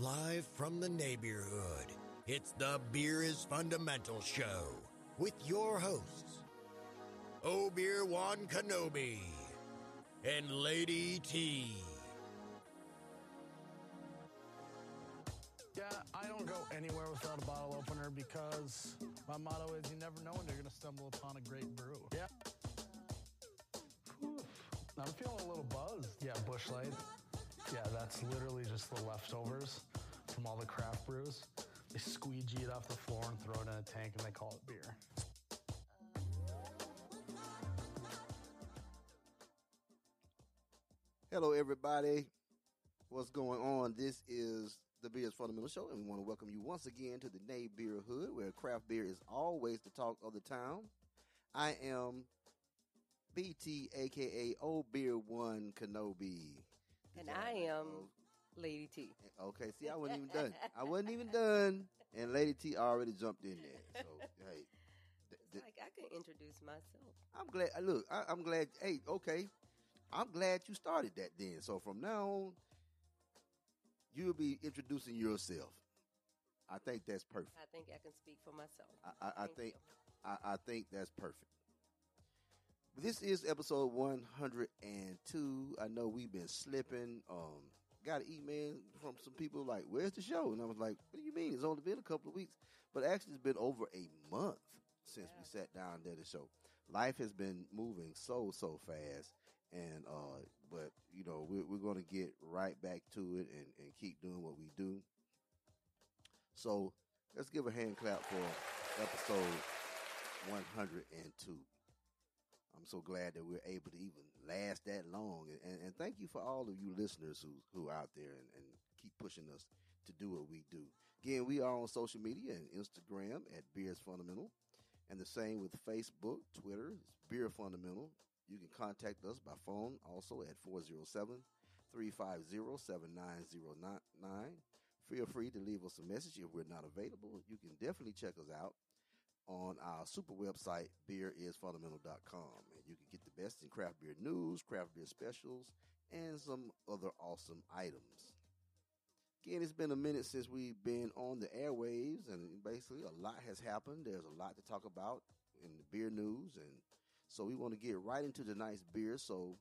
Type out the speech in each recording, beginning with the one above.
Live from the neighborhood, it's the Beer is Fundamental Show with your hosts, Obeer Wan Kenobi and Lady T. Yeah, I don't go anywhere without a bottle opener because my motto is you never know when you're going to stumble upon a great brew. Yeah. Whew. I'm feeling a little buzzed. Yeah, Busch Light. Yeah, that's literally just the leftovers from all the craft brews. They squeegee it off the floor and throw it in a tank and they call it beer. Hello, everybody. What's going on? This is the Beer's Fundamental Show, and we want to welcome you once again to the Nay Beer Hood, where craft beer is always the talk of the town. I am BT, aka Obeer Wan Kenobi. And I am um, Lady T. Okay, see, I wasn't even done. I wasn't even done, and Lady T already jumped in there. So, hey, th- It's th- like I can introduce myself. I'm glad. Look, I, I'm glad. Hey, okay, I'm glad you started that then. So from now on, you'll be introducing yourself. I think that's perfect. I think I can speak for myself. I, I, I think. I, I think that's perfect. This is episode 102. I know we've been slipping. Um, got an email from some people like, "Where's the show?" And I was like, "What do you mean? It's only been a couple of weeks." But actually, it's been over a month since we sat down and did the show. Life has been moving so so fast, and uh, but you know we're, we're going to get right back to it and, and keep doing what we do. So let's give a hand clap for episode 102. I'm so glad that we're able to even last that long. And, and thank you for all of you listeners who, who are out there and, and keep pushing us to do what we do. Again, we are on social media and Instagram at Beers Fundamental. And the same with Facebook, Twitter, it's Beer Fundamental. You can contact us by phone also at 407 350 7909. Feel free to leave us a message if we're not available. You can definitely check us out on our super website, beerisfundamental.com. You can get the best in craft beer news, craft beer specials, and some other awesome items. Again, it's been a minute since we've been on the airwaves, and basically a lot has happened. There's a lot to talk about in the beer news, and so we want to get right into tonight's beer so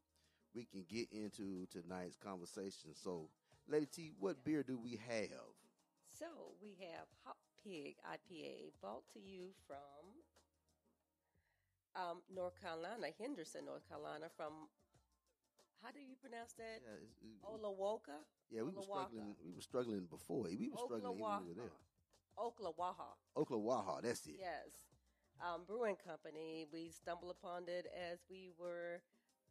we can get into tonight's conversation. So, Lady T, what beer do we have? So we have Hot Pig IPA brought to you from um, North Carolina, Henderson, North Carolina. From how do you pronounce that? Yeah, it's- it- Olawoka. Yeah, we were struggling. We were struggling before. We were struggling even when we were there. Oklawaha. Oklawaha, that's it. Yes. Um, brewing company. We stumbled upon it as we were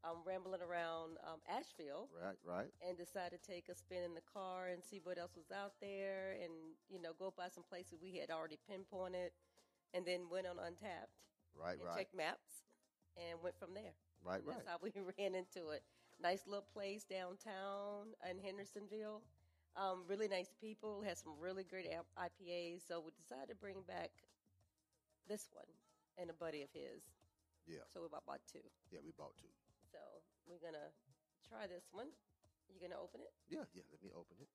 um, rambling around um, Asheville Right, right. and decided to take a spin in the car and see what else was out there and, you know, go by some places we had already pinpointed and then went on Untappd Right, and right. checked maps and went from there. Right, That's right. how we ran into it. Nice little place downtown in Hendersonville. Um, really nice people. Had some really great IPAs. So we decided to bring back this one and a buddy of his. Yeah. So we bought, bought two. Yeah, we bought two. So we're gonna try this one. You gonna open it? Yeah, yeah. Let me open it.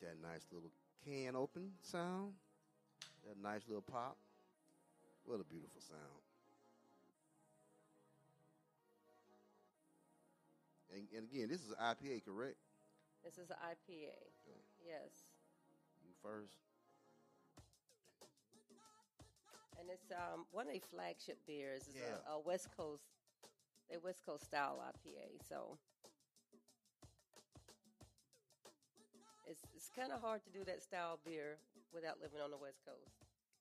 Get that nice little can open sound. That nice little pop. What a beautiful sound. And, and again, this is IPA, correct? This is IPA. Okay. Yes, You first. and it's um one of their flagship beers. It's Yeah. a, a West Coast, a West Coast style IPA. So it's it's kind of hard to do that style beer without living on the West Coast.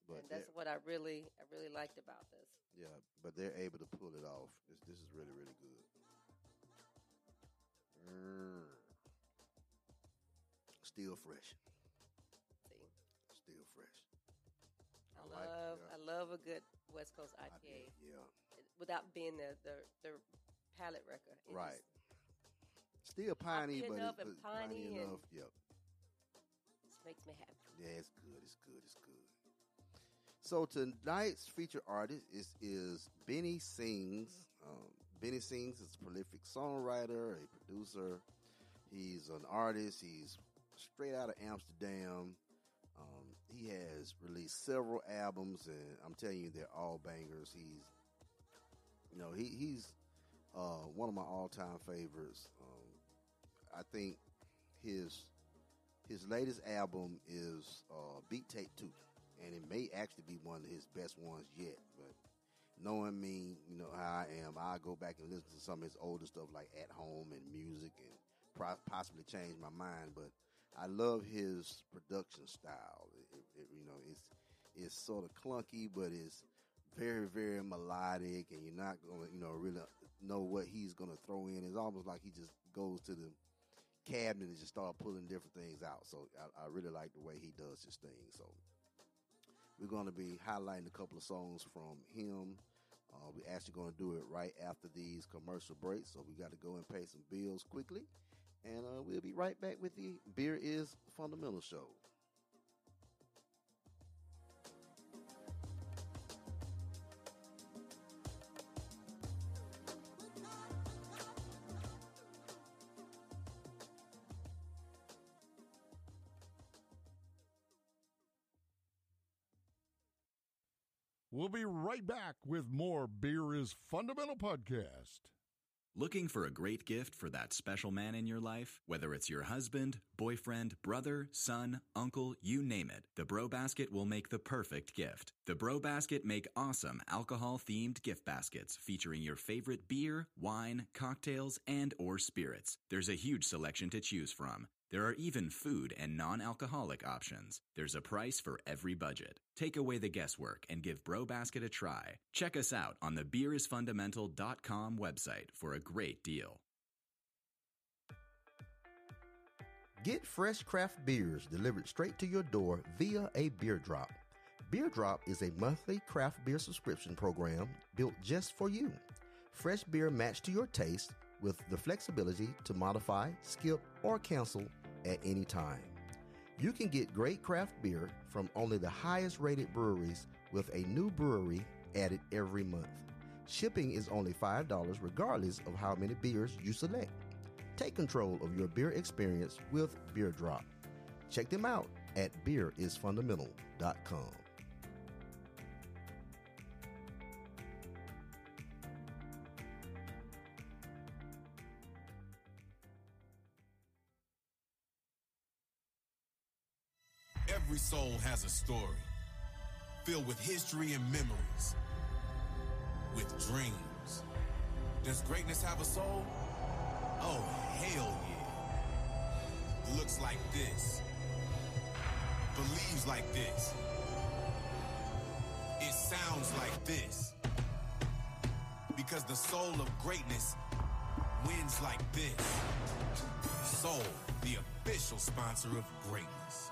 But and that's what I really I really liked about this. Yeah, but they're able to pull it off. This, this is really, really good. Mm. Still fresh. See, Still fresh. I, like it, love yeah. I love a good West Coast IPA Yeah. without being the the, the palate wrecker. It Right. Still piney, but enough it's and but piney piney and- enough. Yep. Makes me happy. Yeah, it's good. It's good. It's good. So tonight's featured artist is is Benny Sings. Um, Benny Sings is a prolific songwriter, a producer. He's an artist. He's straight out of Amsterdam. Um, he has released several albums, and I'm telling you, they're all bangers. He's, you know, he, he's uh, one of my all-time favorites. Um, I think his his latest album is uh, Beat Tape Two, and it may actually be one of his best ones yet. But knowing me, you know how I am, I go back and listen to some of his older stuff like At Home and music, and pro- possibly change my mind. But I love his production style. It, it, you know, it's it's sort of clunky, but it's very very melodic, and you're not gonna you know really know what he's gonna throw in. It's almost like he just goes to the cabinet and just start pulling different things out. So I, I really like the way he does his thing. So we're going to be highlighting a couple of songs from him. Uh, we're actually going to do it right after these commercial breaks. So we got to go and pay some bills quickly. And uh, we'll be right back with the Beer is Fundamental show. Right back with more Beer is Fundamental podcast. Looking for a great gift for that special man in your life? Whether it's your husband, boyfriend, brother, son, uncle, you name it, the Bro Basket will make the perfect gift. The Bro Basket make awesome alcohol-themed gift baskets featuring your favorite beer, wine, cocktails, and or spirits. There's a huge selection to choose from. There are even food and non-alcoholic options. There's a price for every budget. Take away the guesswork and give Bro Basket a try. Check us out on the beerisfundamental.com website for a great deal. Get fresh craft beers delivered straight to your door via a beer drop. Beer Drop is a monthly craft beer subscription program built just for you. Fresh beer matched to your taste with the flexibility to modify, skip, or cancel at any time. You can get great craft beer from only the highest rated breweries with a new brewery added every month. Shipping is only $5 regardless of how many beers you select. Take control of your beer experience with Beer Drop. Check them out at beerisfundamental.com. soul has a story filled with history and memories, with dreams. Does greatness have a soul? Oh, hell yeah. Looks like this, believes like this, it sounds like this. Because the soul of greatness wins like this. Soul, the official sponsor of greatness.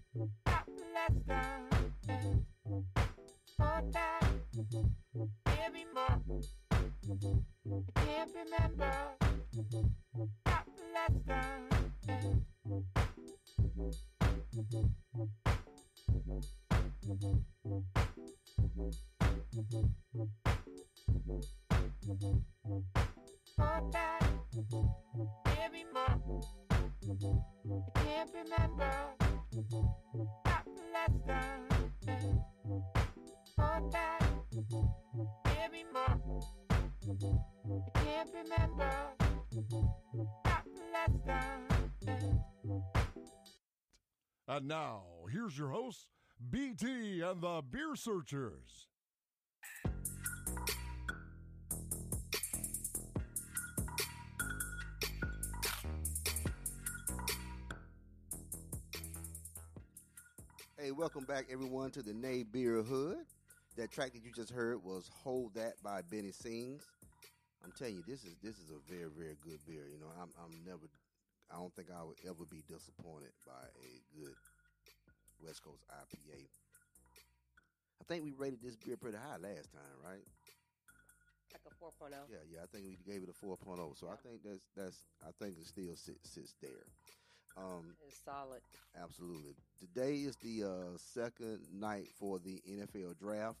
remember not last time. Remember not last time. And now, here's your hosts, BT and the Beer Searchers. Hey, welcome back, everyone, to the Nay Beer Hood. That track that you just heard was Hold That by Benny Sings. I'm telling you, this is this is a very very good beer. You know, I'm I'm never, I don't think I would ever be disappointed by a good West Coast IPA. I think we rated this beer pretty high last time, right? Like a 4.0. Yeah, yeah. I think we gave it a 4.0. So I think that's that's I think it still sits sits there. Um, It's solid. Absolutely. Today is the uh, second night for the NFL draft.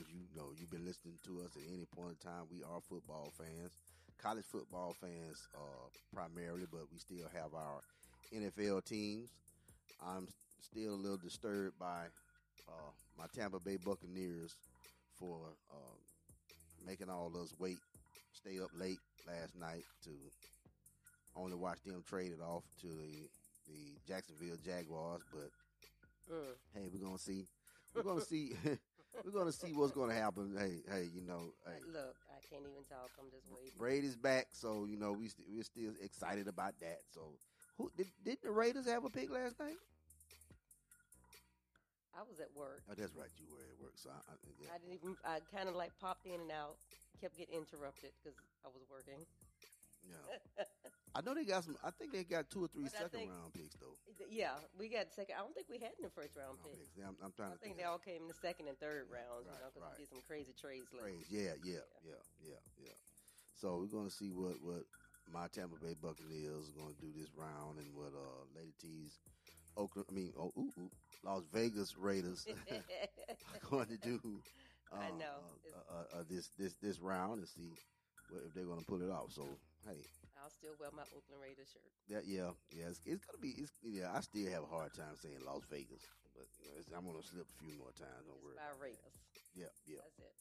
Uh, as you know, you've been listening to us at any point in time. We are football fans, college football fans uh, primarily, but we still have our NFL teams. I'm still a little disturbed by uh, my Tampa Bay Buccaneers for uh, making all us wait, stay up late last night to only watch them trade it off to the the Jacksonville Jaguars. But Mm. hey, we're gonna see. We're gonna see. we're gonna see what's gonna happen. Hey, hey, you know, hey, Look, I can't even talk. I'm just waiting. Brady's back, so you know we st- we're still excited about that. So, who did did the Raiders have a pick last night? I was at work. Oh, that's right, you were at work. So, I, I, yeah. I didn't even. I kind of like popped in and out. Kept getting interrupted because I was working. Yeah. I know they got some. I think they got two or three second think- round picks though. yeah, we got second. I don't think we had in the first round Round pick. picks. I'm, I'm trying I to think think. they all came in the second and third rounds. Right, you know, because right. we did some crazy trades. Praise. Yeah, yeah, yeah, yeah, yeah. So we're gonna see what what my Tampa Bay Buccaneers are gonna do this round, and what uh Lady T's Oakland, I mean, oh, ooh, ooh, Las Vegas Raiders are going to do. I know. uh, uh, uh, uh, this this this round and see if they're gonna pull it off. So hey, I'll still wear my Oakland Raiders shirt. that yeah, yeah, it's, it's gonna be. It's, yeah, I still have a hard time saying Las Vegas, but you know, it's, I'm gonna slip a few more times. Don't It's worry. by Raiders. Yeah, yeah. That's it.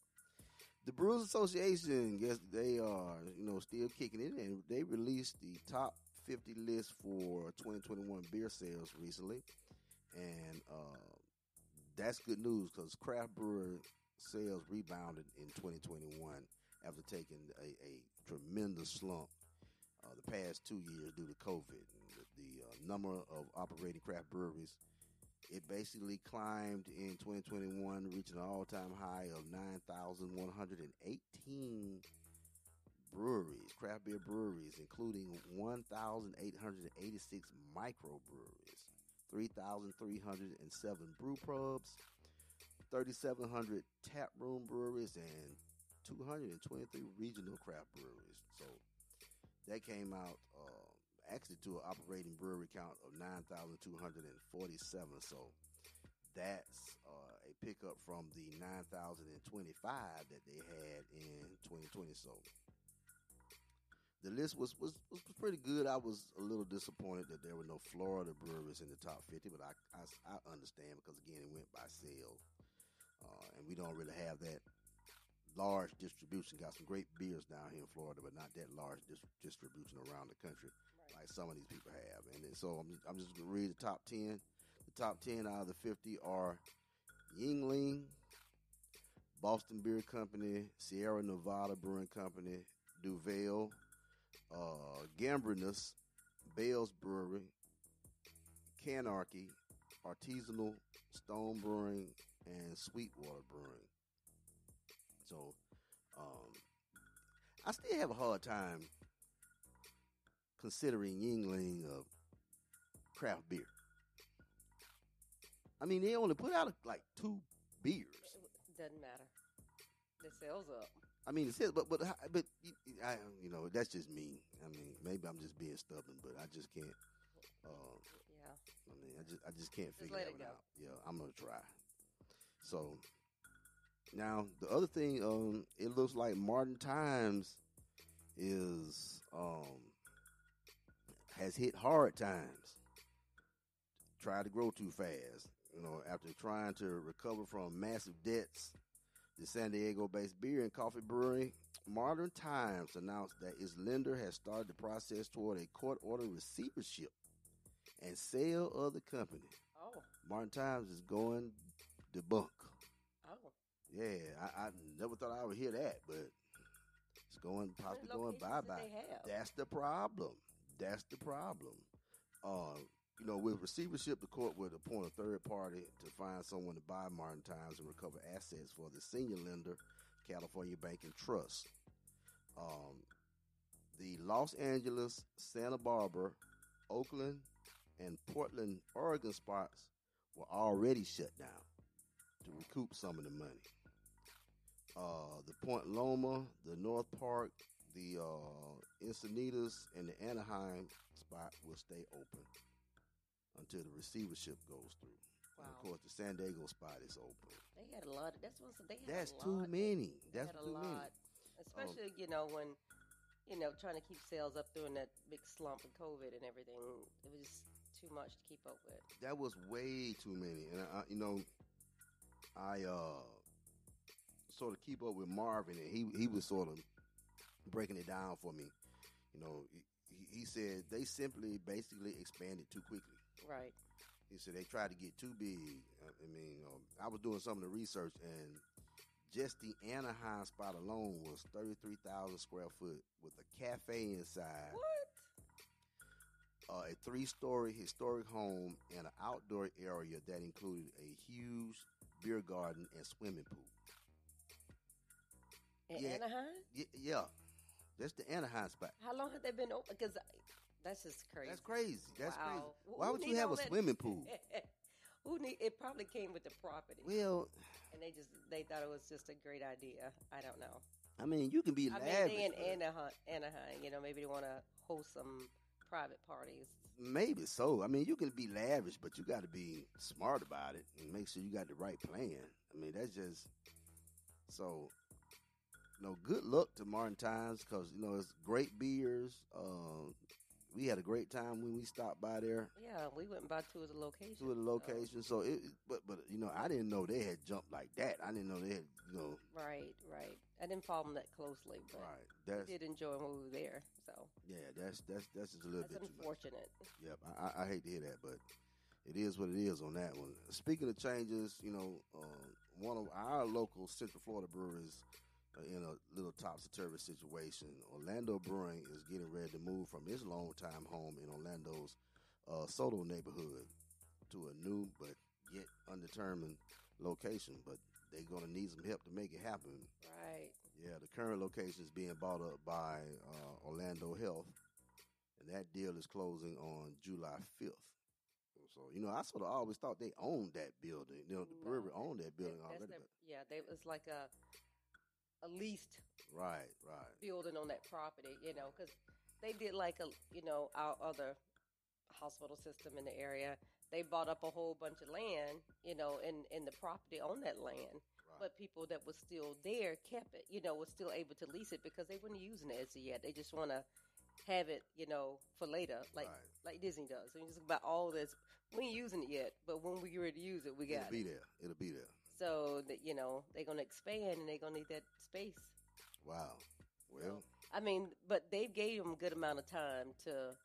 The Brewers Association, yes, they are, you know, still kicking it, and they released the top 50 list for 2021 beer sales recently, and uh, that's good news because craft brewer sales rebounded in 2021 after taking a, a tremendous slump uh, the past two years due to COVID. And the the uh, number of operating craft breweries it basically climbed in 2021, reaching an all-time high of 9,118 breweries, craft beer breweries, including 1,886 microbreweries, 3,307 brew pubs, 3,700 tap room breweries, and 223 regional craft breweries. So that came out uh, actually to an operating brewery count of 9,247. So that's uh, a pickup from the 9,025 that they had in 2020. So the list was, was, was pretty good. I was a little disappointed that there were no Florida breweries in the top 50, but I, I, I understand because, again, it went by sale. Uh, and we don't really have that large distribution. Got some great beers down here in Florida, but not that large dis- distribution around the country like some of these people have. And then, so I'm, I'm just going to read the top 10. The top 10 out of the 50 are Yuengling, Boston Beer Company, Sierra Nevada Brewing Company, Duvel, uh, Gambrinus, Bell's Brewery, Canarchy, Artisanal, Stone Brewing, and Sweetwater Brewing. So, um, I still have a hard time considering Yuengling a craft beer. I mean, they only put out like two beers. Doesn't matter. The sales up. I mean, it says, but but but I, you know, that's just me. I mean, maybe I'm just being stubborn, but I just can't. Uh, Yeah. I mean, I just I just can't Just figure that it one go. out. Yeah, I'm gonna try. So now the other thing, um, it looks like Modern Times is um has hit hard times. Tried to grow too fast. You know, after trying to recover from massive debts, the San Diego-based beer and coffee brewery Modern Times announced that its lender has started the process toward a court-ordered receivership and sale of the company. Oh. Modern Times is going to debunk. Yeah, I, I never thought I would hear that, but it's going possibly going bye bye. That's the problem. That's the problem. Uh, you know, with receivership, the court would appoint a third party to find someone to buy Modern Times and recover assets for the senior lender California Bank and Trust. Um, the Los Angeles, Santa Barbara, Oakland, and Portland, Oregon spots were already shut down to recoup some of the money. Uh, the Point Loma, the North Park, the uh, Encinitas, and the Anaheim spot will stay open until the receivership goes through. And of course, the San Diego spot is open. They had a lot. Of, that's one. They had That's too lot. many. They That's too many. Um, especially you know when you know trying to keep sales up during that big slump of COVID and everything. It was just too much to keep up with. That was way too many, and I, you know, I uh sort of keep up with Marvin, and he he was sort of breaking it down for me. You know, he, he said they simply basically expanded too quickly. Right. He said they tried to get too big. I mean, um, I was doing some of the research, and just the Anaheim spot alone was thirty three thousand square foot with a cafe inside, What? uh, a three story historic home, and an outdoor area that included a huge beer garden and swimming pool. In Yeah. Anaheim? Y- yeah, that's the Anaheim spot. How long have they been open? Because that's just crazy. That's crazy. That's Wow. crazy. Why who would you have a that- swimming pool? Who need? It probably came with the property, Well, and they just they thought it was just a great idea. I don't know. I mean, you can be I mean, lavish. they in Anaheim, Anaheim. You know, maybe they want to host some private parties. Maybe so. I mean, you can be lavish, but you got to be smart about it and make sure you got the right plan. I mean, that's just so. You know, good luck to Modern Times because you know it's great beers. Uh, we had a great time when we stopped by there Yeah, we went by two of the locations. to the so- So it, but but you know, I didn't know they had jumped like that. I didn't know they had you know Right, right. I didn't follow them that closely, but right. we That's did enjoy when we were there. So yeah. That's that's that's just a little that's bit unfortunate. Yep, I, I, I hate to hear that, but it is what it is on that one. Speaking of changes, you know, uh, one of our local Central Florida breweries in a little topsy turvy situation. Orlando Brewing is getting ready to move from its longtime home in Orlando's uh, SoDo neighborhood to a new but yet undetermined location. But they're going to need some help to make it happen. Right. Yeah, the current location is being bought up by uh, Orlando Health, and that deal is closing on July fifth. So you know, I sort of always thought they owned that building. You know, the brewery owned that building That- already. their- yeah, they it was like a a leased but- right, right, building on that property, you know, because they did like a, you know, our other hospital system in the area. They bought up a whole bunch of land, you know, and in the property on that land. right. But people that was still there kept it, you know, was still able to lease it because they weren't using it as yet. They just want to have it, you know, for later, like Right. like Disney does. And you just about all this, we ain't using it yet, but when we get ready to use it, we got It'll be it. there. It'll be there. So that you know they're gonna expand and they're gonna need that space. Wow. Well, I mean, but they gave them a good amount of time to.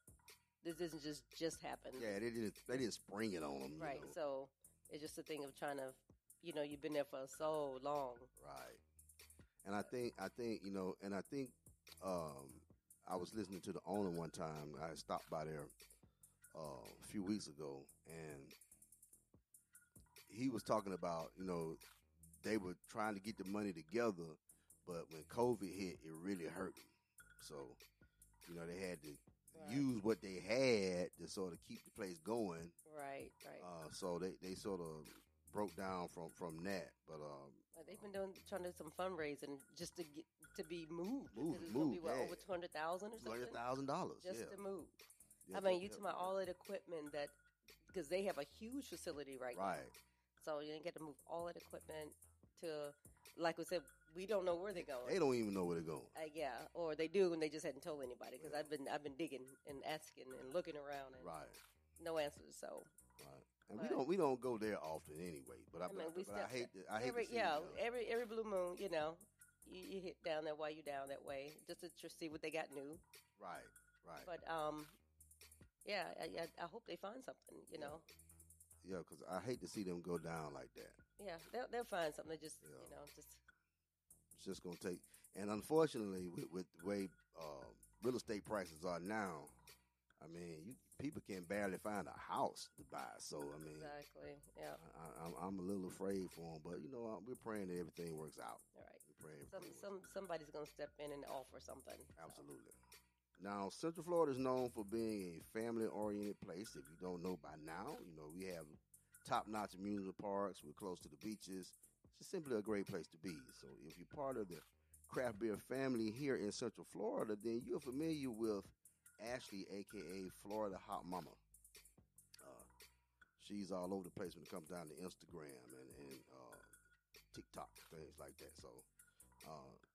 This doesn't just just happen, yeah, they didn't. They didn't spring it on them. right? Know. So it's just a thing of trying to, you know, you've been there for so long. Right. And I think I think you know, and I think um, I was listening to the owner one time. I stopped by there uh, a few weeks ago, and he was talking about you know they were trying to get the money together, but when COVID hit, it really hurt them. So you know they had to Right. use what they had to sort of keep the place going. Right, right. Uh, so they, they sort of broke down from from that, but um, they've been doing trying to do some fundraising just to get to be moved. Move, it's gonna be move, what, yeah. over two hundred thousand or two hundred something thousand dollars. just yeah. to move. Yeah, I mean, you talking about them. all that equipment that because they have a huge facility right, now. right. So you didn't get to move all that equipment to, like we said, we don't know where they're going. They don't even know where they're going. Uh, yeah, or they do and they just hadn't told anybody because I've been I've been digging and asking and looking around and Right, no answers. So right. And we don't we don't go there often anyway. But I, I mean, but, we but I hate to, I hate every yeah every every blue moon, you know, you, you hit down there while you down that way just to tr- see what they got new. right, right. But um, yeah, I, I, I hope they find something. You know, yeah, because I hate to see them go down like that. yeah, they'll they'll find something. They just Yeah. you know just It's just gonna take. And unfortunately, with, with the way uh, real estate prices are now, I mean, you people can barely find a house to buy. So I mean, exactly yeah. I, I'm, I'm a little afraid for them, but you know, uh, we're praying that everything works out. All right. We're pray some some somebody's gonna step in and offer something. So, Absolutely. Now, Central Florida is known for being a family-oriented place. If you don't know by now, you know we have top-notch amusement parks. We're close to the beaches. It's just simply a great place to be. So, if you're part of the craft beer family here in Central Florida, then you're familiar with Ashley, aka Florida Hot Mama. Uh, she's all over the place when it comes down to Instagram and and uh, TikTok things like that. So. Uh,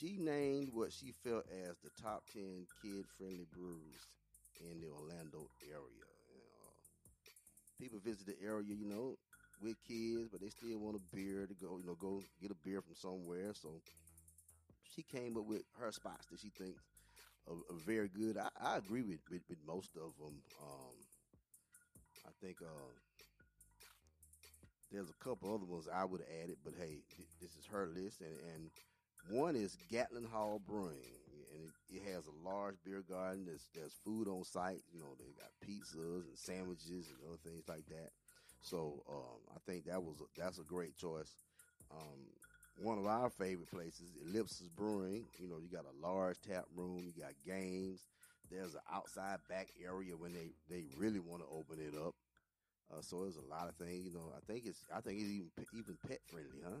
she named what she felt as the top 10 kid friendly breweries in the Orlando area. Uh, people visit the area, you know, with kids, but they still want a beer to go, you know, go get a beer from somewhere. So she came up with her spots that she thinks are, are very good. I, I agree with, with, with most of them. Um, I think uh, there's a couple other ones I would have added, but hey, th- this is her list, and, and one is Gatlin Hall Brewing, and it, it has a large beer garden. There's there's food on site. You know, they got pizzas and sandwiches and other things like that. So um, I think that was a, that's a great choice. Um, one of our favorite places, Ellipsis Brewing. You know, you got a large tap room. You got games. There's an outside back area when they they really want to open it up. Uh, so there's a lot of things. You know, I think it's I think it's even even pet friendly, huh?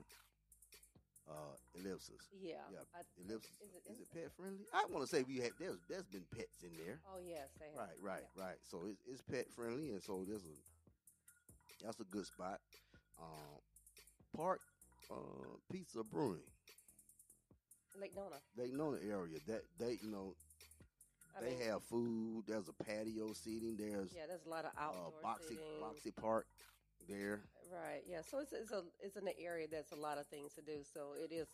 Uh, Ellipsis. yeah, Yeah, I- Ellipsis. Is it, Is it pet friendly? I want to say we have there's there's been pets in there. Oh yes, they have. Right, right, Yeah. right. So it's, it's pet friendly, and so there's a that's a good spot. Um, Park uh, Pizza Brewing, Lake Nona. they know the area that they you know I they mean, have food. There's a patio seating. There's Yeah, there's a lot of uh, outdoor Boxi seating. Boxi Park there. Right. Yeah. So it's it's a it's an area that's a lot of things to do. So it is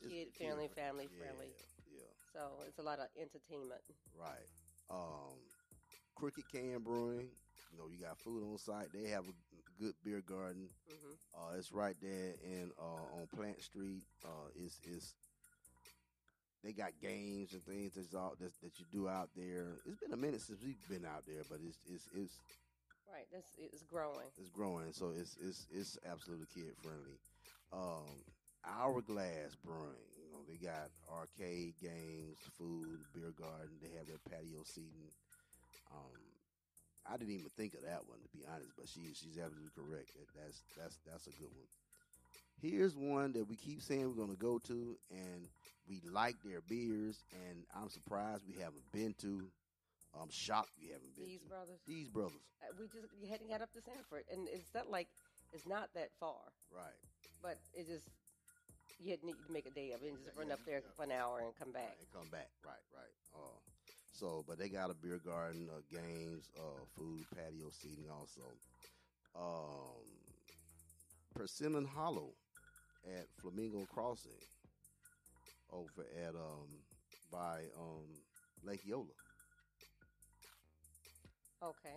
It's kid friendly, family Yeah, friendly. Yeah, So it's a lot of entertainment. right. Um, Crooked Can Brewing. You know, you got food on site. They have a good beer garden. hmm Uh, it's right there in uh, on Plant Street. Uh, it's it's they got games and things that's all that, that you do out there. It's been a minute since we've been out there, but it's it's it's Right. It's growing. it's growing, so it's it's it's absolutely kid friendly. Um, Hourglass Brewing, you know, they got arcade games, food, beer garden. They have their patio seating. Um, I didn't even think of that one to be honest, but she she's absolutely correct. That's that's that's a good one. Here's one that we keep saying we're to go to, and we like their beers, and I'm surprised we haven't been to. I'm shocked you haven't been These to. brothers. These brothers, Uh, We just hadn't got up to Sanford, and it's not like it's not that far, right? but it just you had need to make a day of it and just Yeah, run yeah, up there yeah. for an hour and come back. Right, and come back. Right, right. Uh, so, but they got a beer garden, uh, games, uh, food, patio seating also. Um, Persimmon Hollow at Flamingo Crossing over at um by um Lake Yola. Okay.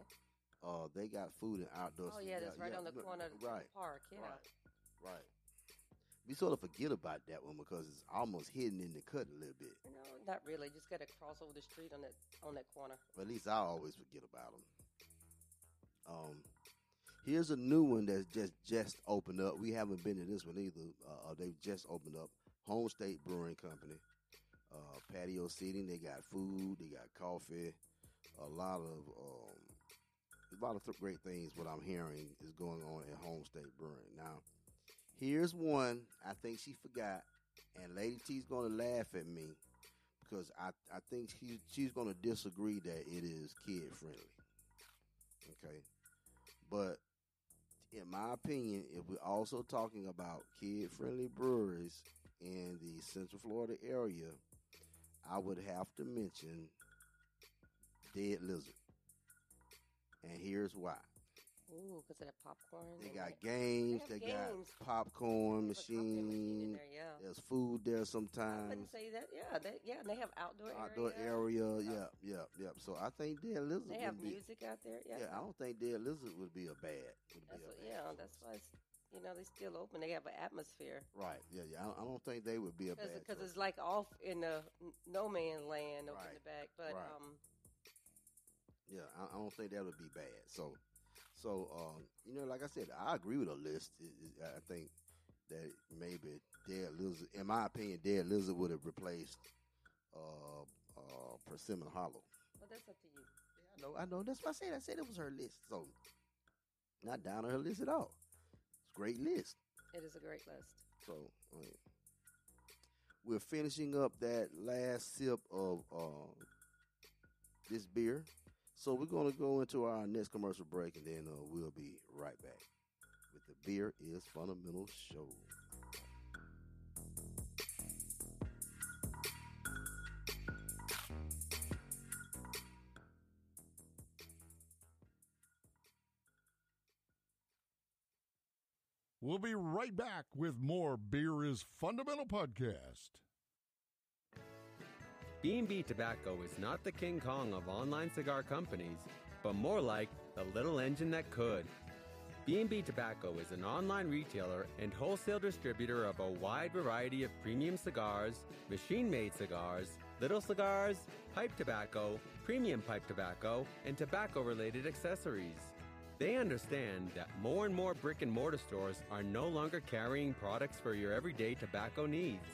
Uh, they got food and outdoor. Oh yeah, that's right on the corner of the Right, park. Yeah. right, right. We sort of forget about that one because it's almost hidden in the cut a little bit. No, not really. Just got to cross over the street on that on that corner. But at least I always forget about them. Um, here's a new one that's just just opened up. We haven't been to this one either. Uh, they just opened up. Home State Brewing Company. Uh, patio seating. They got food. They got coffee. A lot of um, a lot of th- great things. What I'm hearing is going on at Home State Brewing. Now, here's one I think she forgot, and Lady T's going to laugh at me because I, I think she, she's going to disagree that it is kid friendly. Okay. But in my opinion, if we're also talking about kid friendly breweries in the Central Florida area, I would have to mention Dead Lizard. And here's why. Ooh, because of that popcorn. They got that- games, They they, have got popcorn they have a coffee machine in machine. there, yeah. There's food there I sometimes. wouldn't say that. Yeah, they, yeah, they have outdoor, outdoor area. area. Yeah, yeah, yeah. So I think Dead Lizard. They have would be, music out there. Yeah, Yeah, I don't think Dead Lizard would be a bad. Would be a what, bad yeah. That's why it's, you know they still open. They have an atmosphere right. Yeah, yeah. I, I don't think they would be a bad. because it's like off in the no man land Right, in the back. But right. um, yeah, I, I don't think that would be bad. So, so um, you know, like I said, I agree with her list. It- it- I think that maybe Dead Lizard. In my opinion, Dead Lizard would have replaced uh, uh, Persimmon Hollow. Well, that's up to you. I know, I know. That's what I said. I said it was her list. So, not down on her list at all. It's a great list. It is a great list. So, uh, we're finishing up that last sip of uh, this beer. So, we're going to go into our next commercial break and then uh, we'll be right back with the Beer is Fundamental show. We'll be right back with more Beer is Fundamental podcast. B&B Tobacco is not the King Kong of online cigar companies, but more like the little engine that could. B&B Tobacco is an online retailer and wholesale distributor of a wide variety of premium cigars, machine-made cigars, little cigars, pipe tobacco, premium pipe tobacco, and tobacco-related accessories. They understand that more and more brick and mortar stores are no longer carrying products for your everyday tobacco needs.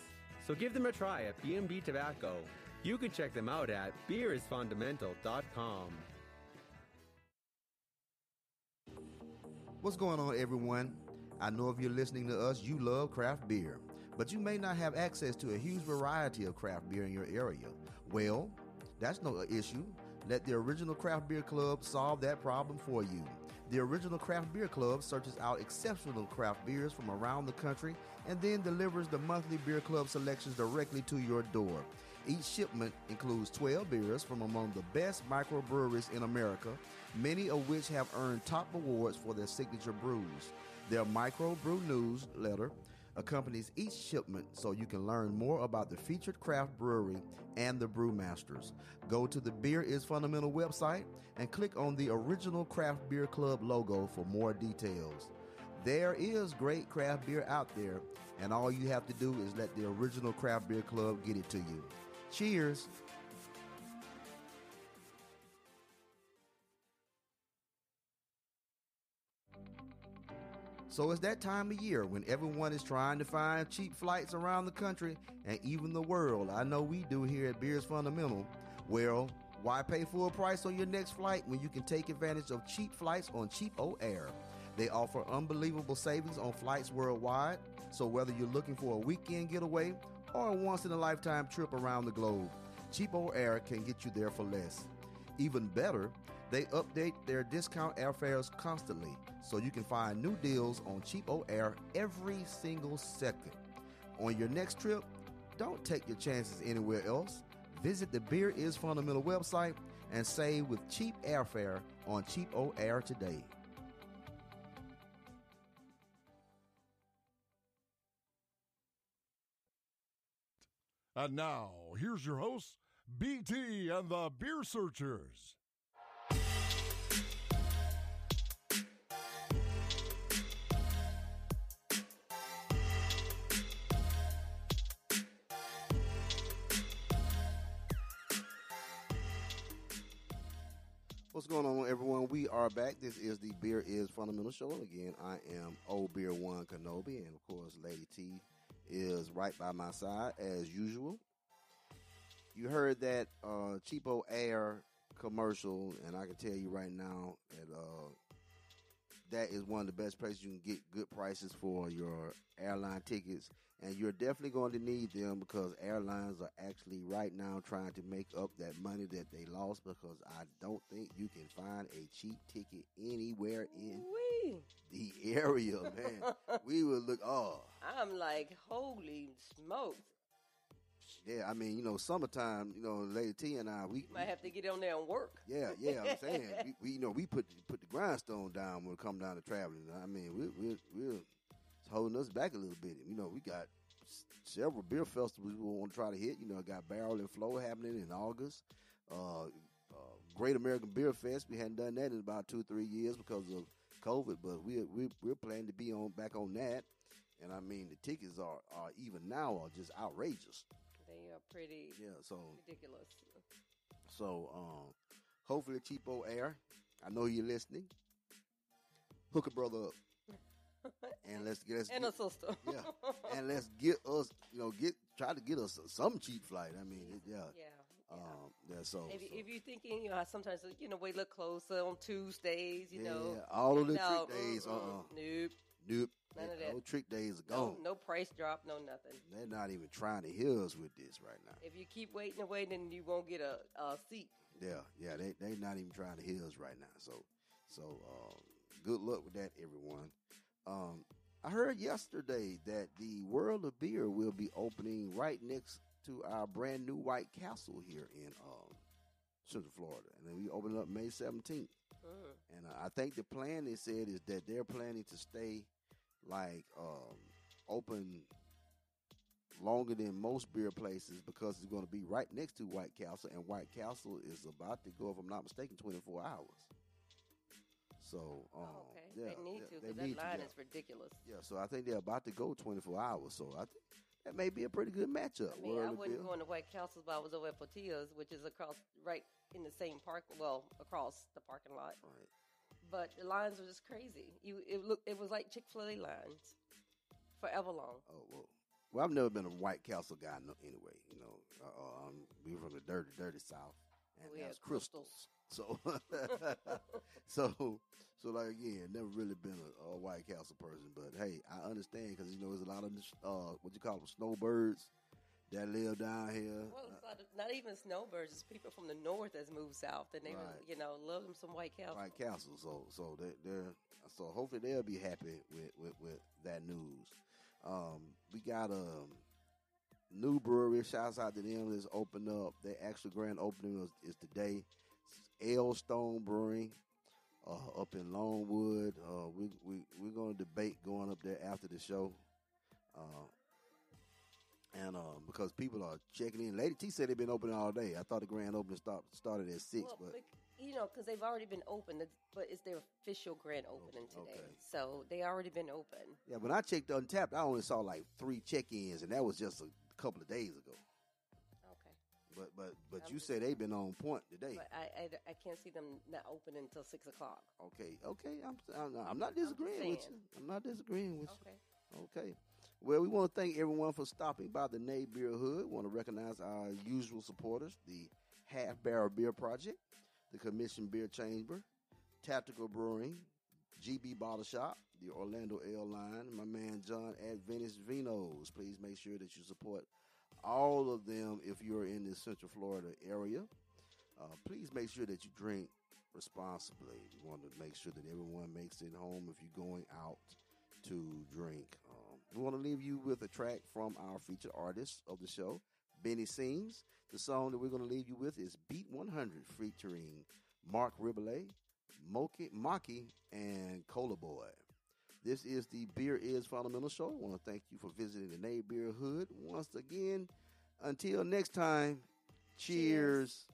So give them a try at B&B Tobacco. You can check them out at beerisfundamental.com. What's going on, everyone? I know if you're listening to us, you love craft beer, but you may not have access to a huge variety of craft beer in your area. Well, that's no issue. Let the Original Craft Beer Club solve that problem for you. The Original Craft Beer Club searches out exceptional craft beers from around the country and then delivers the monthly beer club selections directly to your door. Each shipment includes 12 beers from among the best microbreweries in America, many of which have earned top awards for their signature brews. Their microbrew newsletter accompanies each shipment so you can learn more about the featured craft brewery and the brewmasters. Go to the Beer is Fundamental website and click on the original Craft Beer Club logo for more details. There is great craft beer out there, and all you have to do is let the original Craft Beer Club get it to you. Cheers! So it's that time of year when everyone is trying to find cheap flights around the country and even the world. I know we do here at Beers Fundamental. Well, why pay full price on your next flight when you can take advantage of cheap flights on Cheapo Air? They offer unbelievable savings on flights worldwide. So whether you're looking for a weekend getaway or a once in a lifetime trip around the globe, Cheapo Air can get you there for less. Even better, they update their discount airfares constantly, so you can find new deals on Cheapo Air every single second. On your next trip, don't take your chances anywhere else. Visit the Beer is Fundamental website and save with cheap airfare on Cheapo Air today. And now, here's your hosts, BT and the Beer Searchers. What's going on, everyone? We are back. This is the Beer is Fundamental Show. Again, I am Obeer Wan Kenobi, and of course, Lady T is right by my side as usual. You heard that uh, cheapo air commercial, and I can tell you right now that uh, that is one of the best places you can get good prices for your airline tickets. And you're definitely going to need them because airlines are actually right now trying to make up that money that they lost because I don't think you can find a cheap ticket anywhere in Wee. the area, man. we would look, oh, I'm like, holy smokes. yeah, I mean, you know, summertime, you know, Lady T and I, we, Might have to get on there and work. yeah, yeah, I'm saying, we, we, you know, we put put the grindstone down when it come down to traveling. I mean, we we we're it's holding us back a little bit. You know, we got several beer festivals we want to try to hit. You know, I got Barrel and Flow happening in August. Uh, uh, Great American Beer Fest. We hadn't done that in about two or three years because of COVID, but we we we're planning to be on back on that. And I mean, the tickets are are even now are just outrageous. They are pretty Yeah, so ridiculous. so um, hopefully cheapo air. I know you're listening. Hook a brother up. and let's get us and a sister. yeah, and let's get us, you know, get try to get us some cheap flight. I mean, it, yeah, yeah. um, yeah. So, If, so- if you're thinking, you know, sometimes you know we look closer on Tuesdays, you yeah, know, all of the no, trick days, uh, nope, nope, None of that. Those trick days are no, gone. no price drop, no nothing. They're not even trying to hear us with this right now. If you keep waiting and waiting, you won't get a, a seat. Yeah, yeah, they they're not even trying to hear us right now. So, so um, good luck with that, everyone. Um, I heard yesterday that the World of Beer will be opening right next to our brand new White Castle here in um, Central Florida, and then we open up May seventeenth. Mm. And uh, I think the plan they said is that they're planning to stay like um, open longer than most beer places because it's going to be right next to White Castle, and White Castle is about to go, if I'm not mistaken, 24 hours. So, um, Oh, okay, yeah, they need yeah, to because that to, line yeah. is ridiculous. Yeah, so I think they're about to go 24 hours. So I think that may be a pretty good matchup. I mean, I wasn't going to White Castles, but I was over at Portillo's, which is across, right in the same park, well, across the parking lot. Right. But the lines were just crazy. You, it looked, it was like Chick Fil A lines, forever long. Oh well. Well, I've never been a White Castle guy no, anyway. You know, uh, um, we were from the dirty, dirty South, and We that's had crystals. So, so, so like again, never really been a, a White Castle person. But hey, I understand because you know there's a lot of uh, what you call them snowbirds that live down here. Well, it's not, not even snowbirds. It's people from the north that's moved south, and they, Right. you know, love them some White Castle. White Castle. So so they, they're so hopefully they'll be happy with with, with that news. Um, we got a new brewery. Shouts out to them that's opened up. Their actual grand opening is, is today. L Stone Brewing uh, up in Longwood. Uh, we we we're going to debate going up there after the show. Uh, and um, because people are checking in, Lady T said they've been open all day. I thought the grand opening start, started at six, well, but you know, because they've already been open, but it's their official grand opening today. okay. So they already been open. Yeah, when I checked Untappd, I only saw like three check-ins, and that was just a couple of days ago. But but but I'm you say they've been on point today. But I, I, I can't see them not open until six o'clock. Okay, okay, I'm I'm, I'm not disagreeing with you. I'm not disagreeing with Okay. you. Okay. Well, we want to thank everyone for stopping by the Nay Beer Hood. Want to recognize our usual supporters: the Half Barrel Beer Project, the Commission Beer Chamber, Tactical Brewing, GB Bottle Shop, the Orlando Ale Line, my man John at Venice Vinos. Please make sure that you support all of them if you're in the Central Florida area. Uh, please make sure that you drink responsibly. We want to make sure that everyone makes it home if you're going out to drink. Um, we want to leave you with a track from our featured artist of the show, Benny Sings. The song that we're going to leave you with is Beat 100 featuring Marc Rebillet, Mocky, Maki, and Cola Boyy. This is the Beer is Fundamental Show. I want to thank you for visiting the Nay Beer Hood once again. Until next time, cheers. Yo,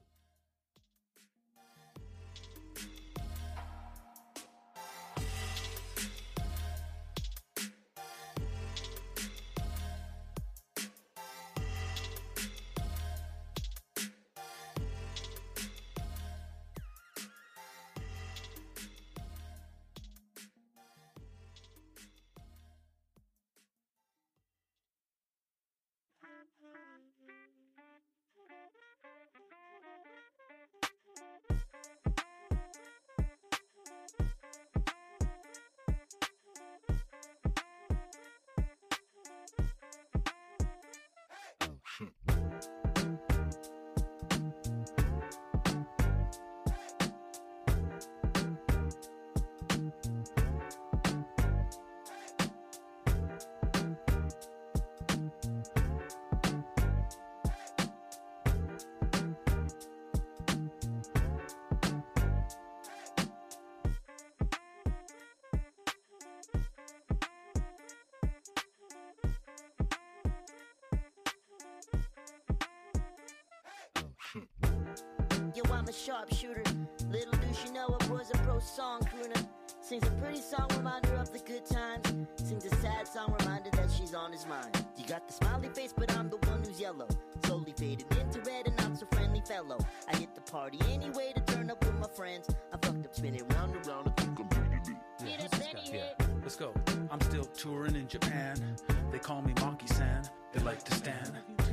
I'm a sharpshooter. Little do she know I was a pro song crooner. Sings a pretty song reminder of the good times. Sings a sad song reminder that she's on his mind. You got the smiley face, but I'm the one who's yellow. Slowly faded into red and not so friendly fellow. I hit the party anyway to turn up with my friends. I fucked up spinning round and round. I think I'm pretty lit. Get up, Benny, Yeah. Let's go. I'm still touring in Japan. They call me Monkey San. They like to stand.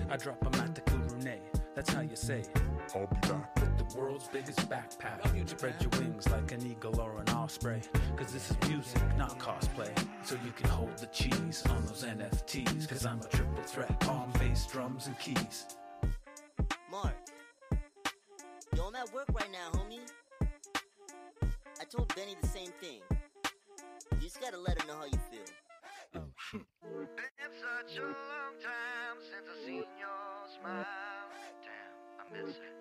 I drop 'em at the Kurune. That's how you say. I'll be back with the world's biggest backpack. Spread your wings like an eagle or an osprey. Cause this is music, not cosplay. So you can hold the cheese on those NFTs. Cause I'm a triple threat, palm, bass, drums, and keys. Mark, yo, I'm at work right now, homie. I told Benny the same thing. You just gotta let him know how you feel. Been such a long time since I seen your smile. Damn, I miss it.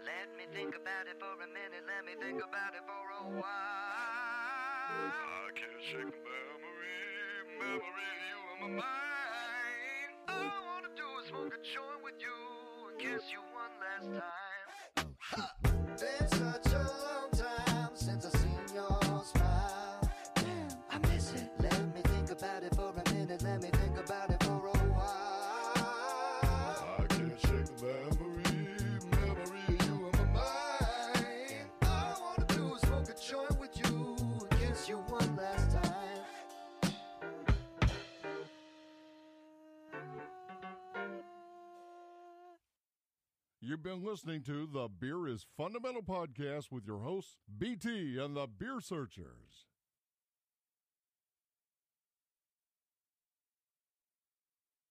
Let me think about it for a minute. Let me think about it for a while. I can't shake the memory, memory of you in my mind. All I wanna do is smoke a joint with you and kiss you one last time. Been such a You've been listening to the Beer is Fundamental podcast with your hosts, BT and the Beer Searchers.